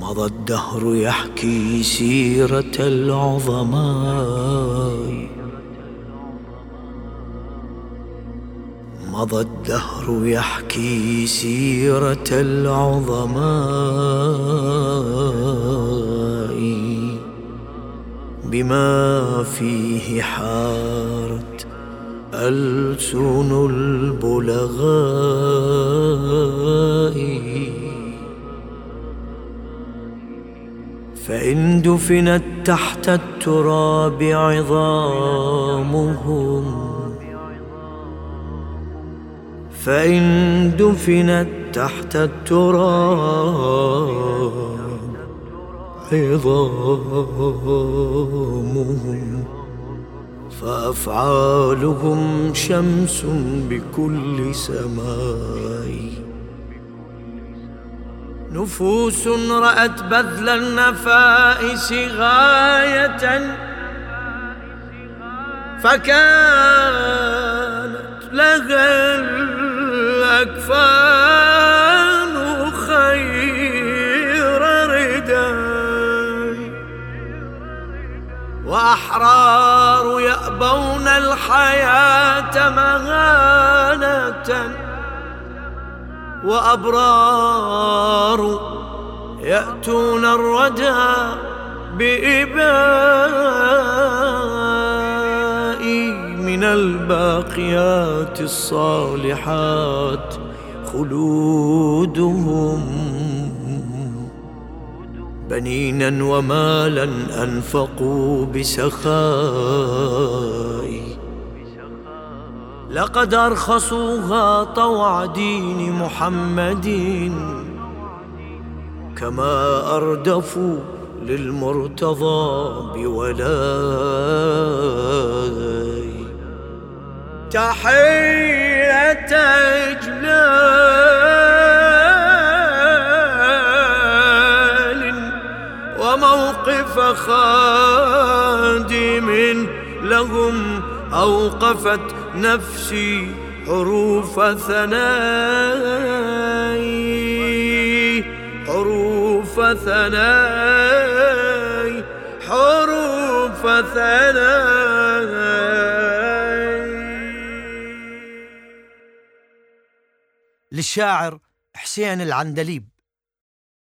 مضى الدهر يحكي سيرة العظماء. مضى الدهر يحكي سيرة العظماء. بما فيه حارت ألسن البلغاء. فإن دفنت تحت التراب عظامهم فإن دفنت تحت التراب عظامهم فأفعالهم شمس بكل سماء. نفوس رأت بذل النفائس غاية. فكانت لها الأكفان خير رداي. وأحرار يأبون الحياة مهانة وأبرار يأتون الردى بإباء من الباقيات الصالحات خلودهم بنينا ومالا أنفقوا بسخاء لقد أرخصوها طوع دين محمد كما أردفوا للمرتضى بولاي. تحية إجلال وموقف خادم لهم أوقفت نفسي حروف ثناي حروف ثناي حروف ثناي للشاعر حسين العندليب.